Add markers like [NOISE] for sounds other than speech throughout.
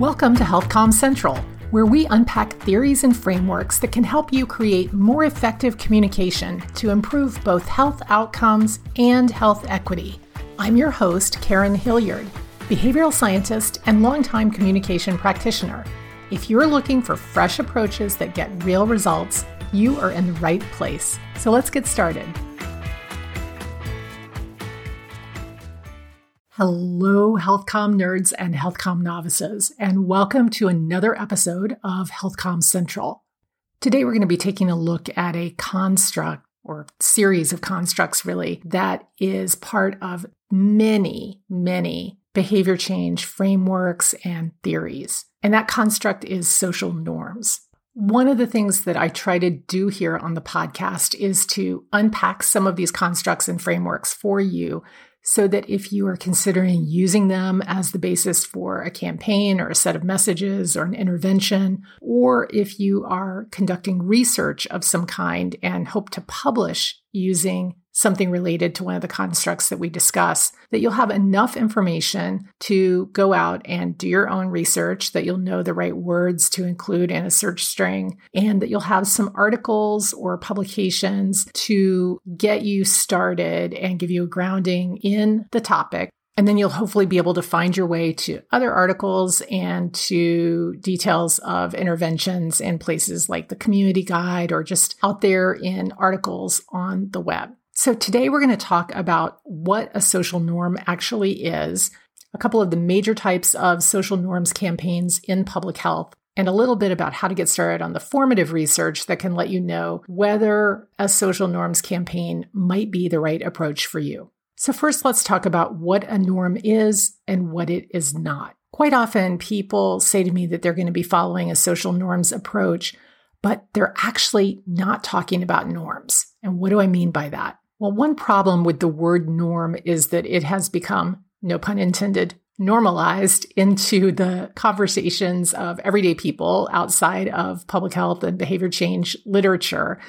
Welcome to HealthComm Central, where we unpack theories and frameworks that can help you create more effective communication to improve both health outcomes and health equity. I'm your host, Karen Hilliard, behavioral scientist and longtime communication practitioner. If you're looking for fresh approaches that get real results, you are in the right place. So let's get started. Hello, HealthComm nerds and HealthComm novices, and welcome to another episode of HealthComm Central. Today, we're going to be taking a look at a construct or series of constructs, really, that is part of many, many behavior change frameworks and theories. And that construct is social norms. One of the things that I try to do here on the podcast is to unpack some of these constructs and frameworks for you so that if you are considering using them as the basis for a campaign or a set of messages or an intervention, or if you are conducting research of some kind and hope to publish using something related to one of the constructs that we discuss, that you'll have enough information to go out and do your own research, that you'll know the right words to include in a search string, and that you'll have some articles or publications to get you started and give you a grounding in the topic. And then you'll hopefully be able to find your way to other articles and to details of interventions in places like the community guide or just out there in articles on the web. So, today we're going to talk about what a social norm actually is, a couple of the major types of social norms campaigns in public health, and a little bit about how to get started on the formative research that can let you know whether a social norms campaign might be the right approach for you. So, first, let's talk about what a norm is and what it is not. Quite often, people say to me that they're going to be following a social norms approach, but they're actually not talking about norms. And what do I mean by that? Well, one problem with the word norm is that it has become, no pun intended, normalized into the conversations of everyday people outside of public health and behavior change literature.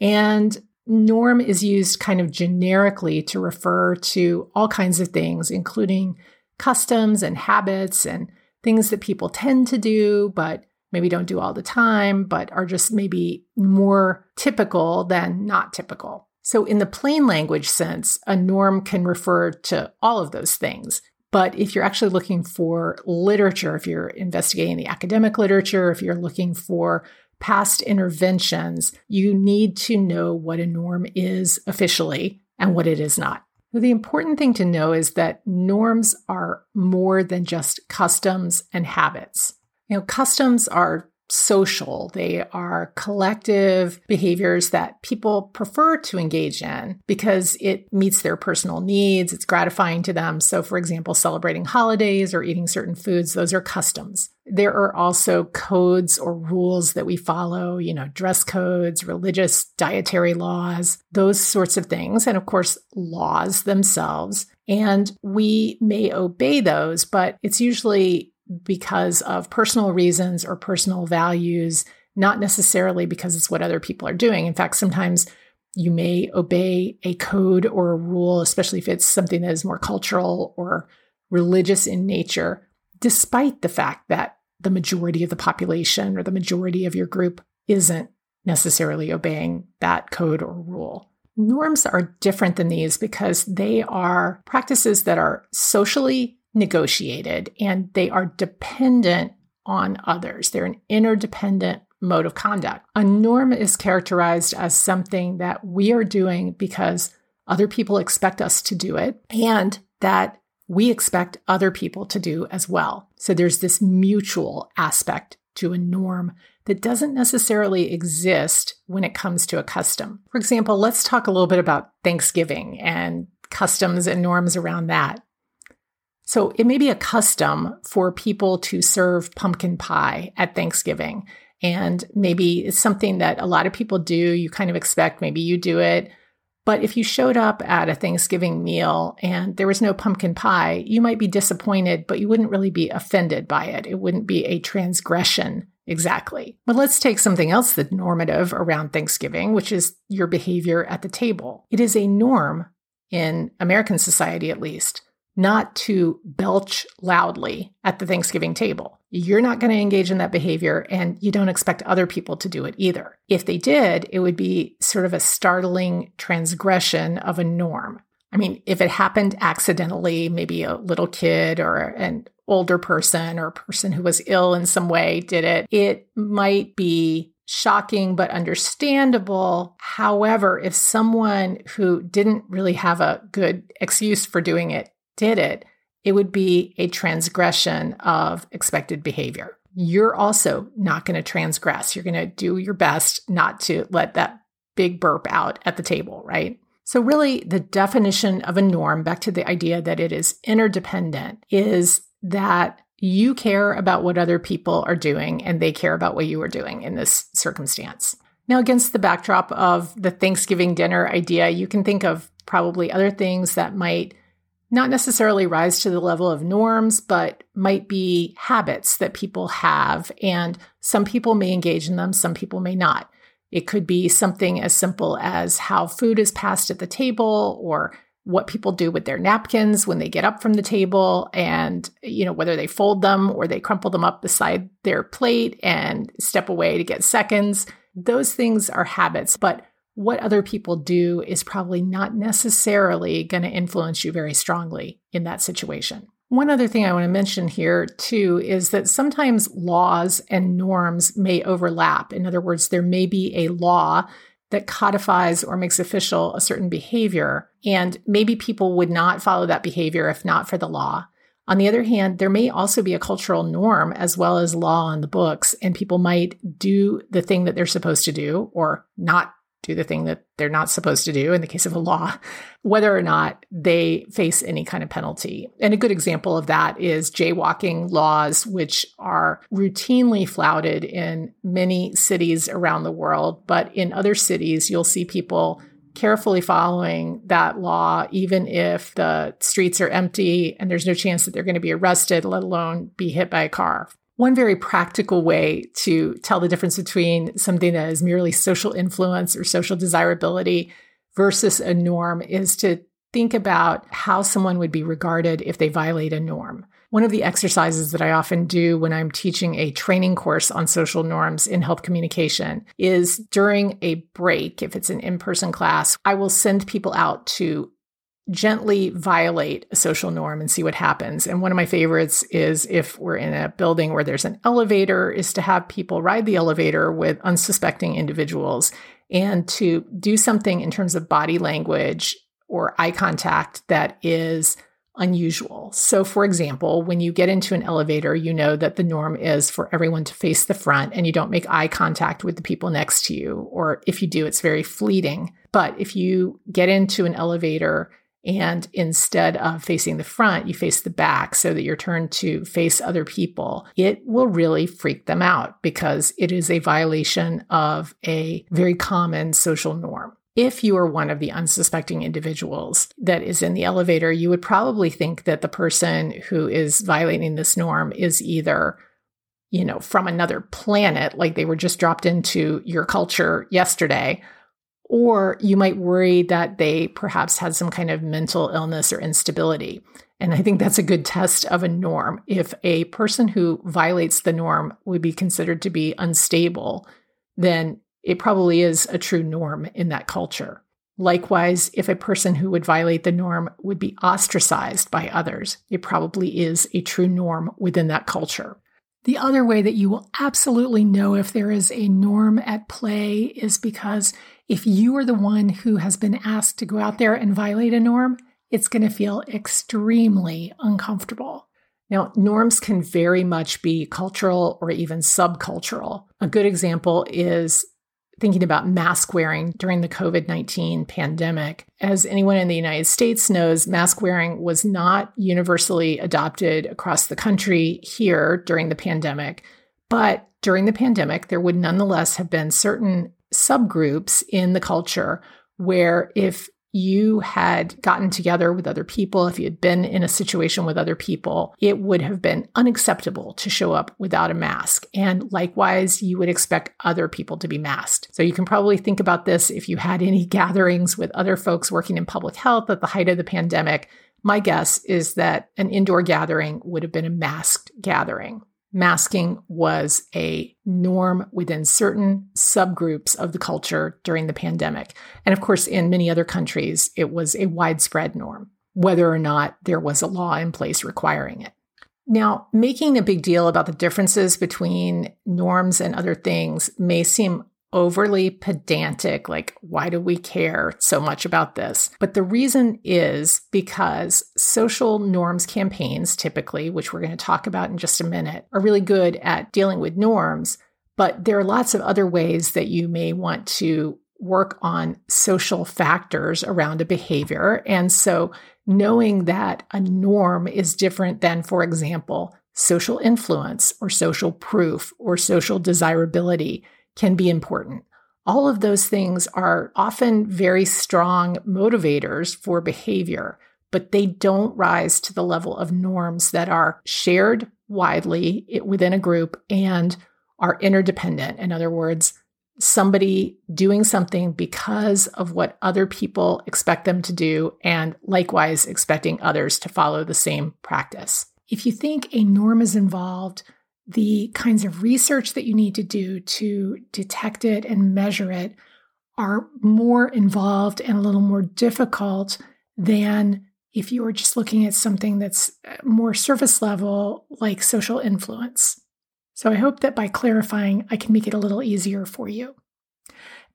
And norm is used kind of generically to refer to all kinds of things, including customs and habits and things that people tend to do, but maybe don't do all the time, but are just maybe more typical than not typical. So, in the plain language sense, a norm can refer to all of those things. But if you're actually looking for literature, if you're investigating the academic literature, if you're looking for past interventions, you need to know what a norm is officially and what it is not. The important thing to know is that norms are more than just customs and habits. You know, customs are social. They are collective behaviors that people prefer to engage in because it meets their personal needs. It's gratifying to them. So, for example, celebrating holidays or eating certain foods, those are customs. There are also codes or rules that we follow, you know, dress codes, religious dietary laws, those sorts of things. And of course, laws themselves. And we may obey those, but it's usually because of personal reasons or personal values, not necessarily because it's what other people are doing. In fact, sometimes you may obey a code or a rule, especially if it's something that is more cultural or religious in nature, despite the fact that the majority of the population or the majority of your group isn't necessarily obeying that code or rule. Norms are different than these because they are practices that are socially negotiated and they are dependent on others. They're an interdependent mode of conduct. A norm is characterized as something that we are doing because other people expect us to do it and that we expect other people to do as well. So there's this mutual aspect to a norm that doesn't necessarily exist when it comes to a custom. For example, let's talk a little bit about Thanksgiving and customs and norms around that. So it may be a custom for people to serve pumpkin pie at Thanksgiving. And maybe it's something that a lot of people do. You kind of expect maybe you do it. But if you showed up at a Thanksgiving meal and there was no pumpkin pie, you might be disappointed, but you wouldn't really be offended by it. It wouldn't be a transgression exactly. But let's take something else that's normative around Thanksgiving, which is your behavior at the table. It is a norm in American society, at least, not to belch loudly at the Thanksgiving table. You're not going to engage in that behavior, and you don't expect other people to do it either. If they did, it would be sort of a startling transgression of a norm. I mean, if it happened accidentally, maybe a little kid or an older person or a person who was ill in some way did it, it might be shocking but understandable. However, if someone who didn't really have a good excuse for doing it did it, it would be a transgression of expected behavior. You're also not going to transgress. You're going to do your best not to let that big burp out at the table, right? So, really, the definition of a norm, back to the idea that it is interdependent, is that you care about what other people are doing and they care about what you are doing in this circumstance. Now, against the backdrop of the Thanksgiving dinner idea, you can think of probably other things that might not necessarily rise to the level of norms, but might be habits that people have. And some people may engage in them, some people may not. It could be something as simple as how food is passed at the table or what people do with their napkins when they get up from the table and you know whether they fold them or they crumple them up beside their plate and step away to get seconds those things are habits but what other people do is probably not necessarily going to influence you very strongly in that situation one other thing I want to mention here, too, is that sometimes laws and norms may overlap. In other words, there may be a law that codifies or makes official a certain behavior, and maybe people would not follow that behavior if not for the law. On the other hand, there may also be a cultural norm as well as law on the books, and people might do the thing that they're supposed to do or not do the thing that they're not supposed to do in the case of a law, whether or not they face any kind of penalty. And a good example of that is jaywalking laws, which are routinely flouted in many cities around the world. But in other cities, you'll see people carefully following that law, even if the streets are empty and there's no chance that they're going to be arrested, let alone be hit by a car. One very practical way to tell the difference between something that is merely social influence or social desirability versus a norm is to think about how someone would be regarded if they violate a norm. One of the exercises that I often do when I'm teaching a training course on social norms in health communication is during a break, if it's an in person class, I will send people out to gently violate a social norm and see what happens. And one of my favorites is if we're in a building where there's an elevator, is to have people ride the elevator with unsuspecting individuals and to do something in terms of body language or eye contact that is unusual. So, for example, when you get into an elevator, you know that the norm is for everyone to face the front and you don't make eye contact with the people next to you. Or if you do, it's very fleeting. But if you get into an elevator and instead of facing the front, you face the back so that you're turned to face other people. It will really freak them out because it is a violation of a very common social norm. If you are one of the unsuspecting individuals that is in the elevator, you would probably think that the person who is violating this norm is either you know, from another planet, like they were just dropped into your culture yesterday, or you might worry that they perhaps had some kind of mental illness or instability. And I think that's a good test of a norm. If a person who violates the norm would be considered to be unstable, then it probably is a true norm in that culture. Likewise, if a person who would violate the norm would be ostracized by others, it probably is a true norm within that culture. The other way that you will absolutely know if there is a norm at play is because if you are the one who has been asked to go out there and violate a norm, it's going to feel extremely uncomfortable. Now, norms can very much be cultural or even subcultural. A good example is thinking about mask wearing during the COVID 19 pandemic. As anyone in the United States knows, mask wearing was not universally adopted across the country here during the pandemic. But during the pandemic, there would nonetheless have been certain subgroups in the culture where if you had gotten together with other people, if you had been in a situation with other people, it would have been unacceptable to show up without a mask. And likewise, you would expect other people to be masked. So you can probably think about this if you had any [LAUGHS] gatherings with other folks working in public health at the height of the pandemic. My guess is that an indoor gathering would have been a masked gathering. Masking was a norm within certain subgroups of the culture during the pandemic. And of course, in many other countries, it was a widespread norm, whether or not there was a law in place requiring it. Now, making a big deal about the differences between norms and other things may seem overly pedantic, like, why do we care so much about this? But the reason is because social norms campaigns, typically, which we're going to talk about in just a minute, are really good at dealing with norms. But there are lots of other ways that you may want to work on social factors around a behavior. And so knowing that a norm is different than, for example, social influence or social proof or social desirability can be important. All of those things are often very strong motivators for behavior, but they don't rise to the level of norms that are shared widely within a group and are interdependent. In other words, somebody doing something because of what other people expect them to do, and likewise expecting others to follow the same practice. If you think a norm is involved, the kinds of research that you need to do to detect it and measure it are more involved and a little more difficult than if you were just looking at something that's uh, more surface level, like social influence. So I hope that by clarifying, I can make it a little easier for you.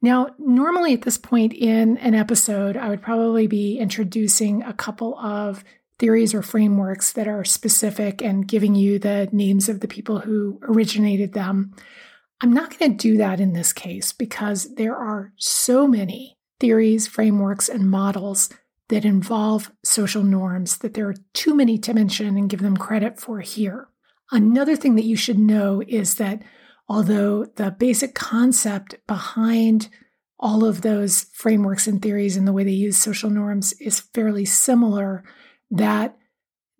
Now, normally at this point in an episode, I would probably be introducing a couple of theories or frameworks that are specific and giving you the names of the people who originated them. I'm not going to do that in this case because there are so many theories, frameworks, and models that involve social norms that there are too many to mention and give them credit for here. Another thing that you should know is that although the basic concept behind all of those frameworks and theories and the way they use social norms is fairly similar, that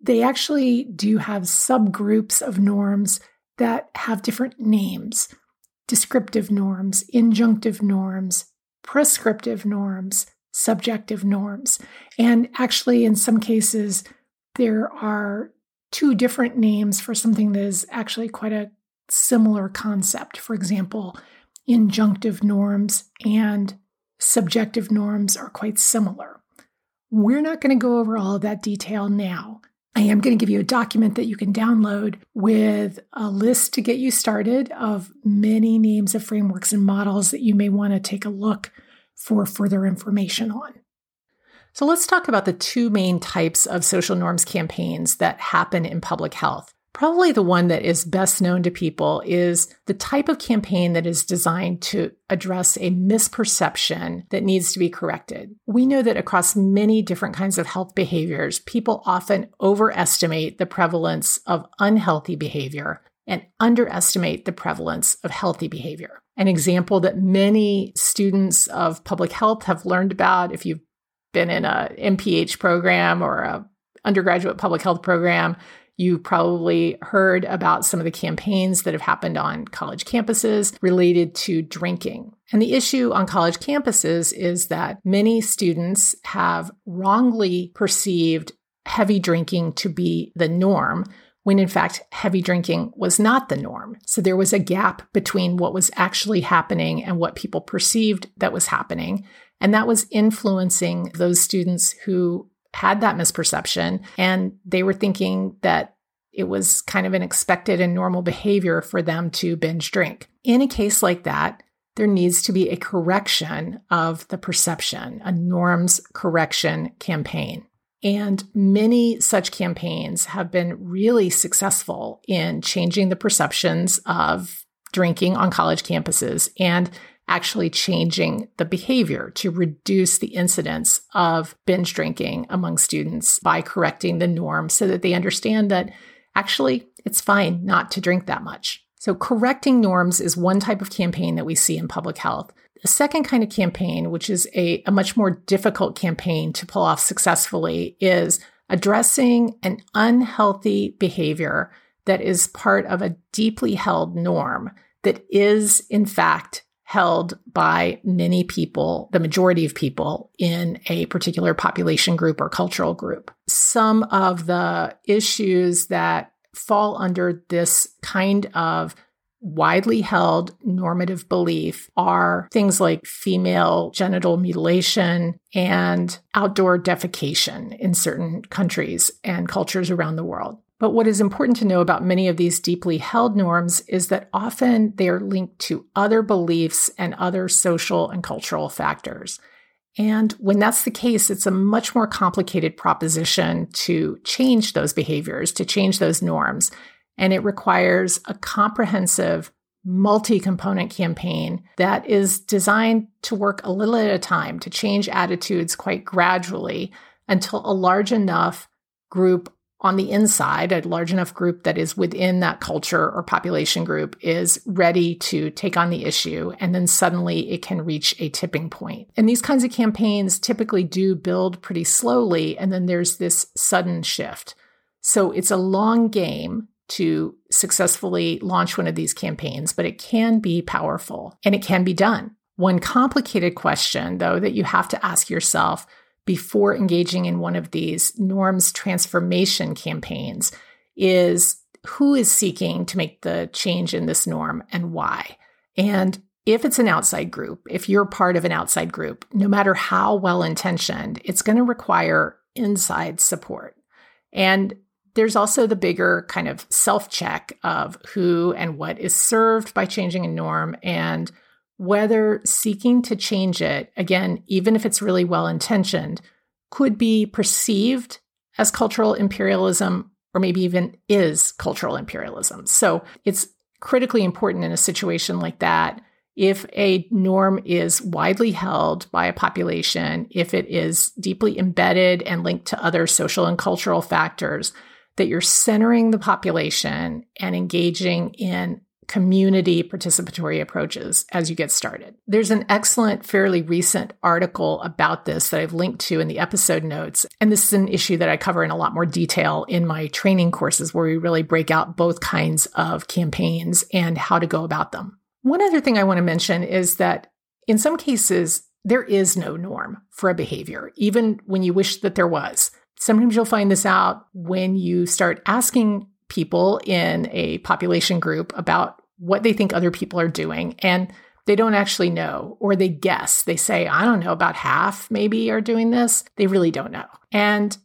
they actually do have subgroups of norms that have different names descriptive norms, injunctive norms, prescriptive norms, subjective norms. And actually, in some cases, there are two different names for something that is actually quite a similar concept. For example, injunctive norms and subjective norms are quite similar. We're not going to go over all of that detail now. I am going to give you a document that you can download with a list to get you started of many names of frameworks and models that you may want to take a look for further information on. So let's talk about the two main types of social norms campaigns that happen in public health. Probably the one that is best known to people is the type of campaign that is designed to address a misperception that needs to be corrected. We know that across many different kinds of health behaviors, people often overestimate the prevalence of unhealthy behavior and underestimate the prevalence of healthy behavior. An example that many students of public health have learned about if you've been in a MPH program or a undergraduate public health program you probably heard about some of the campaigns that have happened on college campuses related to drinking. And the issue on college campuses is that many students have wrongly perceived heavy drinking to be the norm when in fact heavy drinking was not the norm. So there was a gap between what was actually happening and what people perceived that was happening. And that was influencing those students who had that misperception and they were thinking that it was kind of an expected and normal behavior for them to binge drink. In a case like that, there needs to be a correction of the perception, a norms correction campaign. And many such campaigns have been really successful in changing the perceptions of drinking on college campuses and actually changing the behavior to reduce the incidence of binge drinking among students by correcting the norm so that they understand that actually it's fine not to drink that much. So, correcting norms is one type of campaign that we see in public health. The second kind of campaign, which is a, a much more difficult campaign to pull off successfully, is addressing an unhealthy behavior that is part of a deeply held norm that is, in fact, held by many people, the majority of people in a particular population group or cultural group. Some of the issues that fall under this kind of widely held normative belief are things like female genital mutilation and outdoor defecation in certain countries and cultures around the world. But what is important to know about many of these deeply held norms is that often they are linked to other beliefs and other social and cultural factors. And when that's the case, it's a much more complicated proposition to change those behaviors, to change those norms. And it requires a comprehensive, multi component campaign that is designed to work a little at a time, to change attitudes quite gradually until a large enough group on the inside, a large enough group that is within that culture or population group is ready to take on the issue. And then suddenly it can reach a tipping point. And these kinds of campaigns typically do build pretty slowly. And then there's this sudden shift. So it's a long game to successfully launch one of these campaigns, but it can be powerful and it can be done. One complicated question, though, that you have to ask yourself before engaging in one of these norms transformation campaigns is who is seeking to make the change in this norm and why? And if it's an outside group, if you're part of an outside group, no matter how well intentioned, it's going to require inside support. And there's also the bigger kind of self check of who and what is served by changing a norm and whether seeking to change it, again, even if it's really well intentioned, could be perceived as cultural imperialism or maybe even is cultural imperialism. So it's critically important in a situation like that. If a norm is widely held by a population, if it is deeply embedded and linked to other social and cultural factors, that you're centering the population and engaging in community participatory approaches as you get started. There's an excellent, fairly recent article about this that I've linked to in the episode notes. And this is an issue that I cover in a lot more detail in my training courses where we really break out both kinds of campaigns and how to go about them. One other thing I want to mention is that in some cases, there is no norm for a behavior, even when you wish that there was. Sometimes you'll find this out when you start asking people in a population group about what they think other people are doing and they don't actually know or they guess. They say, I don't know, about half maybe are doing this. They really don't know. And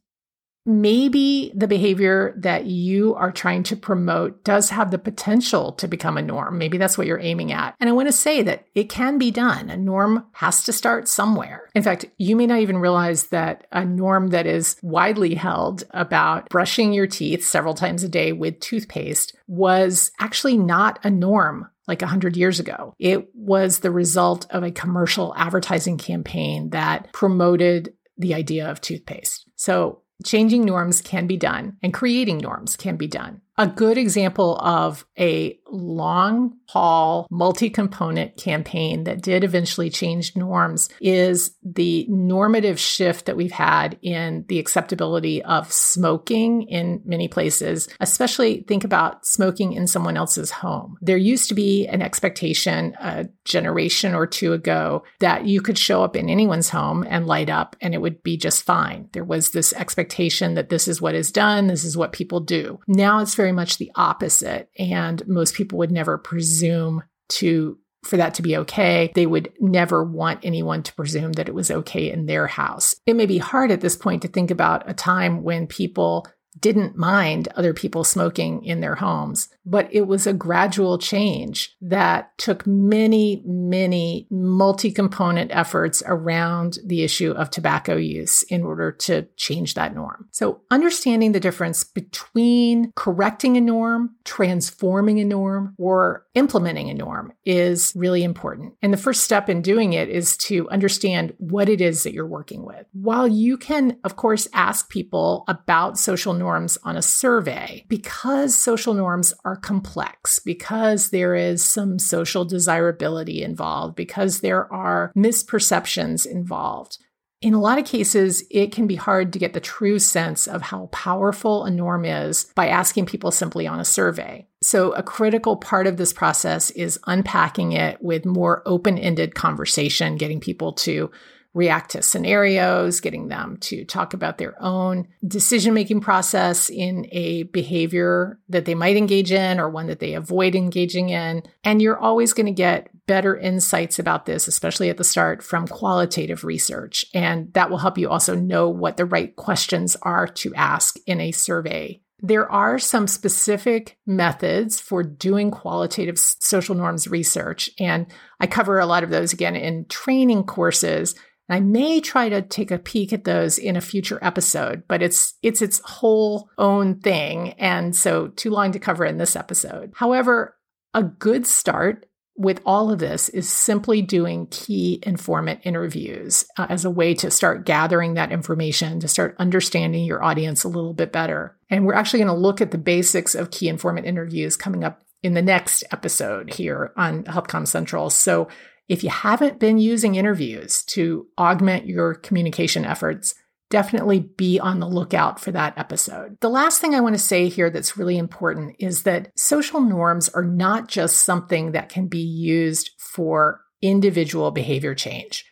maybe the behavior that you are trying to promote does have the potential to become a norm. Maybe that's what you're aiming at. And I want to say that it can be done. A norm has to start somewhere. In fact, you may not even realize that a norm that is widely held about brushing your teeth several times a day with toothpaste was actually not a norm like 100 years ago. It was the result of a commercial advertising campaign that promoted the idea of toothpaste. So changing norms can be done and creating norms can be done. A good example of a long haul, multi component campaign that did eventually change norms is the normative shift that we've had in the acceptability of smoking in many places, especially think about smoking in someone else's home. There used to be an expectation a generation or two ago that you could show up in anyone's home and light up and it would be just fine. There was this expectation that this is what is done, this is what people do. Now it's very very much the opposite. And most people would never presume to for that to be okay. They would never want anyone to presume that it was okay in their house. It may be hard at this point to think about a time when people didn't mind other people smoking in their homes, but it was a gradual change that took many, many multi component efforts around the issue of tobacco use in order to change that norm. So, understanding the difference between correcting a norm, transforming a norm, or implementing a norm is really important. And the first step in doing it is to understand what it is that you're working with. While you can, of course, ask people about social norms on a survey, because social norms are complex, because there is some social desirability involved, because there are misperceptions involved, in a lot of cases, it can be hard to get the true sense of how powerful a norm is by asking people simply on a survey. So, a critical part of this process is unpacking it with more open ended conversation, getting people to react to scenarios, getting them to talk about their own decision making process in a behavior that they might engage in or one that they avoid engaging in. And you're always going to get better insights about this, especially at the start, from qualitative research. And that will help you also know what the right questions are to ask in a survey there are some specific methods for doing qualitative social norms research, and I cover a lot of those again in training courses. I may try to take a peek at those in a future episode, but it's it's its whole own thing and so too long to cover in this episode. However, a good start with all of this is simply doing key informant interviews uh, as a way to start gathering that information, to start understanding your audience a little bit better. And we're actually going to look at the basics of key informant interviews coming up in the next episode here on HealthComm Central. So if you haven't been using interviews to augment your communication efforts, definitely be on the lookout for that episode. The last thing I want to say here that's really important is that social norms are not just something that can be used for individual behavior change.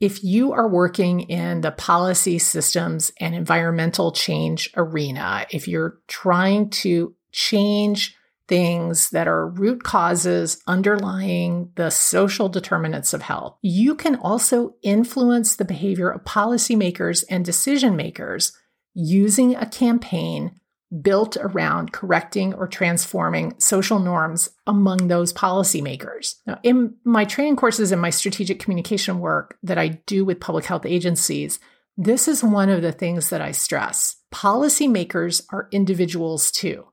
If you are working in the policy systems and environmental change arena, if you're trying to change things that are root causes underlying the social determinants of health. You can also influence the behavior of policymakers and decision makers using a campaign built around correcting or transforming social norms among those policymakers. Now, in my training courses and my strategic communication work that I do with public health agencies, this is one of the things that I stress. Policymakers are individuals too.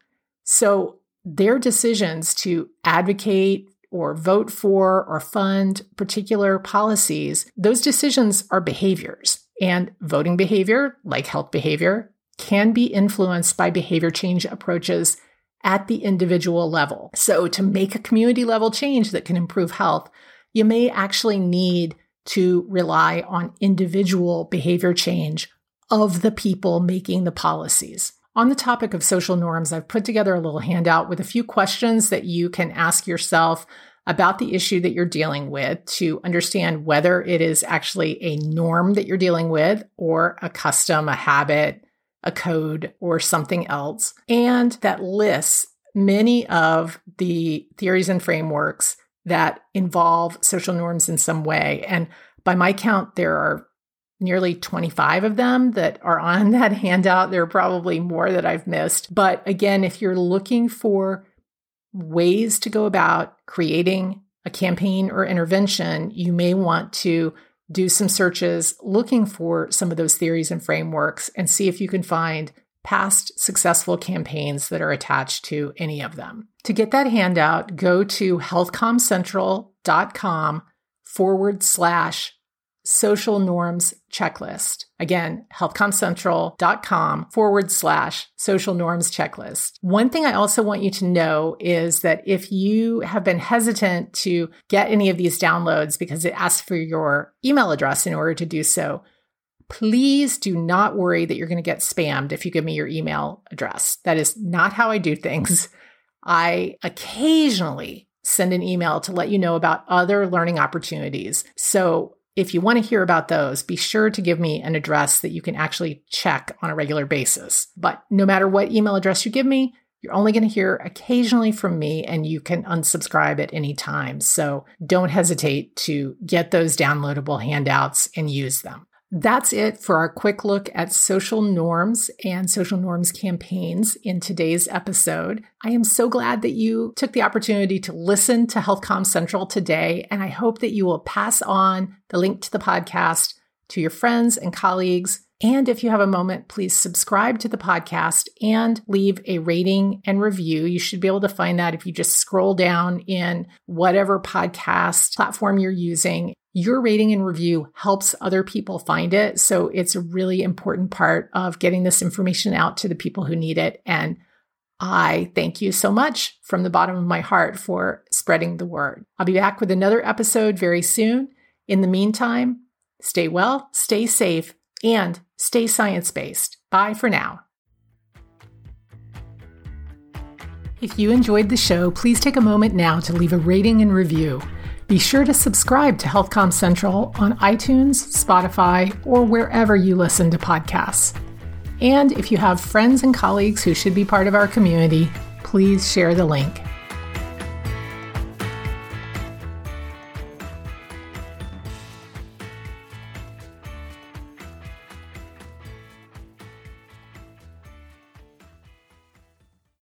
So their decisions to advocate or vote for or fund particular policies, those decisions are behaviors. And voting behavior, like health behavior, can be influenced by behavior change approaches at the individual level. So, to make a community level change that can improve health, you may actually need to rely on individual behavior change of the people making the policies. On the topic of social norms, I've put together a little handout with a few questions that you can ask yourself about the issue that you're dealing with to understand whether it is actually a norm that you're dealing with or a custom, a habit, a code, or something else. And that lists many of the theories and frameworks that involve social norms in some way. And by my count, there are nearly 25 of them that are on [LAUGHS] that handout. There are probably more that I've missed. But again, if you're looking for ways to go about creating a campaign or intervention, you may want to do some searches looking for some of those theories and frameworks and see if you can find past successful campaigns that are attached to any of them. To get that handout, go to healthcommcentral.com forward slash social norms checklist. Again, healthcommcentral.com forward slash social norms checklist. One thing I also want you to know is that if you have been hesitant to get any of these downloads because it asks for your email address in order to do so, please do not worry that you're going to get spammed if you give me your email address. That is not how I do things. I occasionally send an email to let you know about other learning opportunities. So if you want to hear about those, be sure to give me an address that you can actually check on a regular basis. But no matter what email address you give me, you're only going to hear occasionally from me and you can unsubscribe at any time. So don't hesitate to get those downloadable handouts and use them. That's it for our quick look at social norms and social norms campaigns in today's episode. I am so glad that you took the opportunity to listen to HealthComm Central today, and I hope that you will pass on the link to the podcast to your friends and colleagues. And if you have a moment, please subscribe to the podcast and leave a rating and review. You should be able to find that if you just scroll down in whatever podcast platform you're using your rating and review helps other people find it. So it's a really important part of getting this information out to the people who need it. And I thank you so much from the bottom of my heart for spreading the word. I'll be back with another episode very soon. In the meantime, Stay well, stay safe, and stay science based. Bye for now. If you enjoyed the show, please take a moment now to leave a rating and review. Be sure to subscribe to HealthComm Central on iTunes, Spotify, or wherever you listen to podcasts. And if you have friends and colleagues who should be part of our community, please share the link.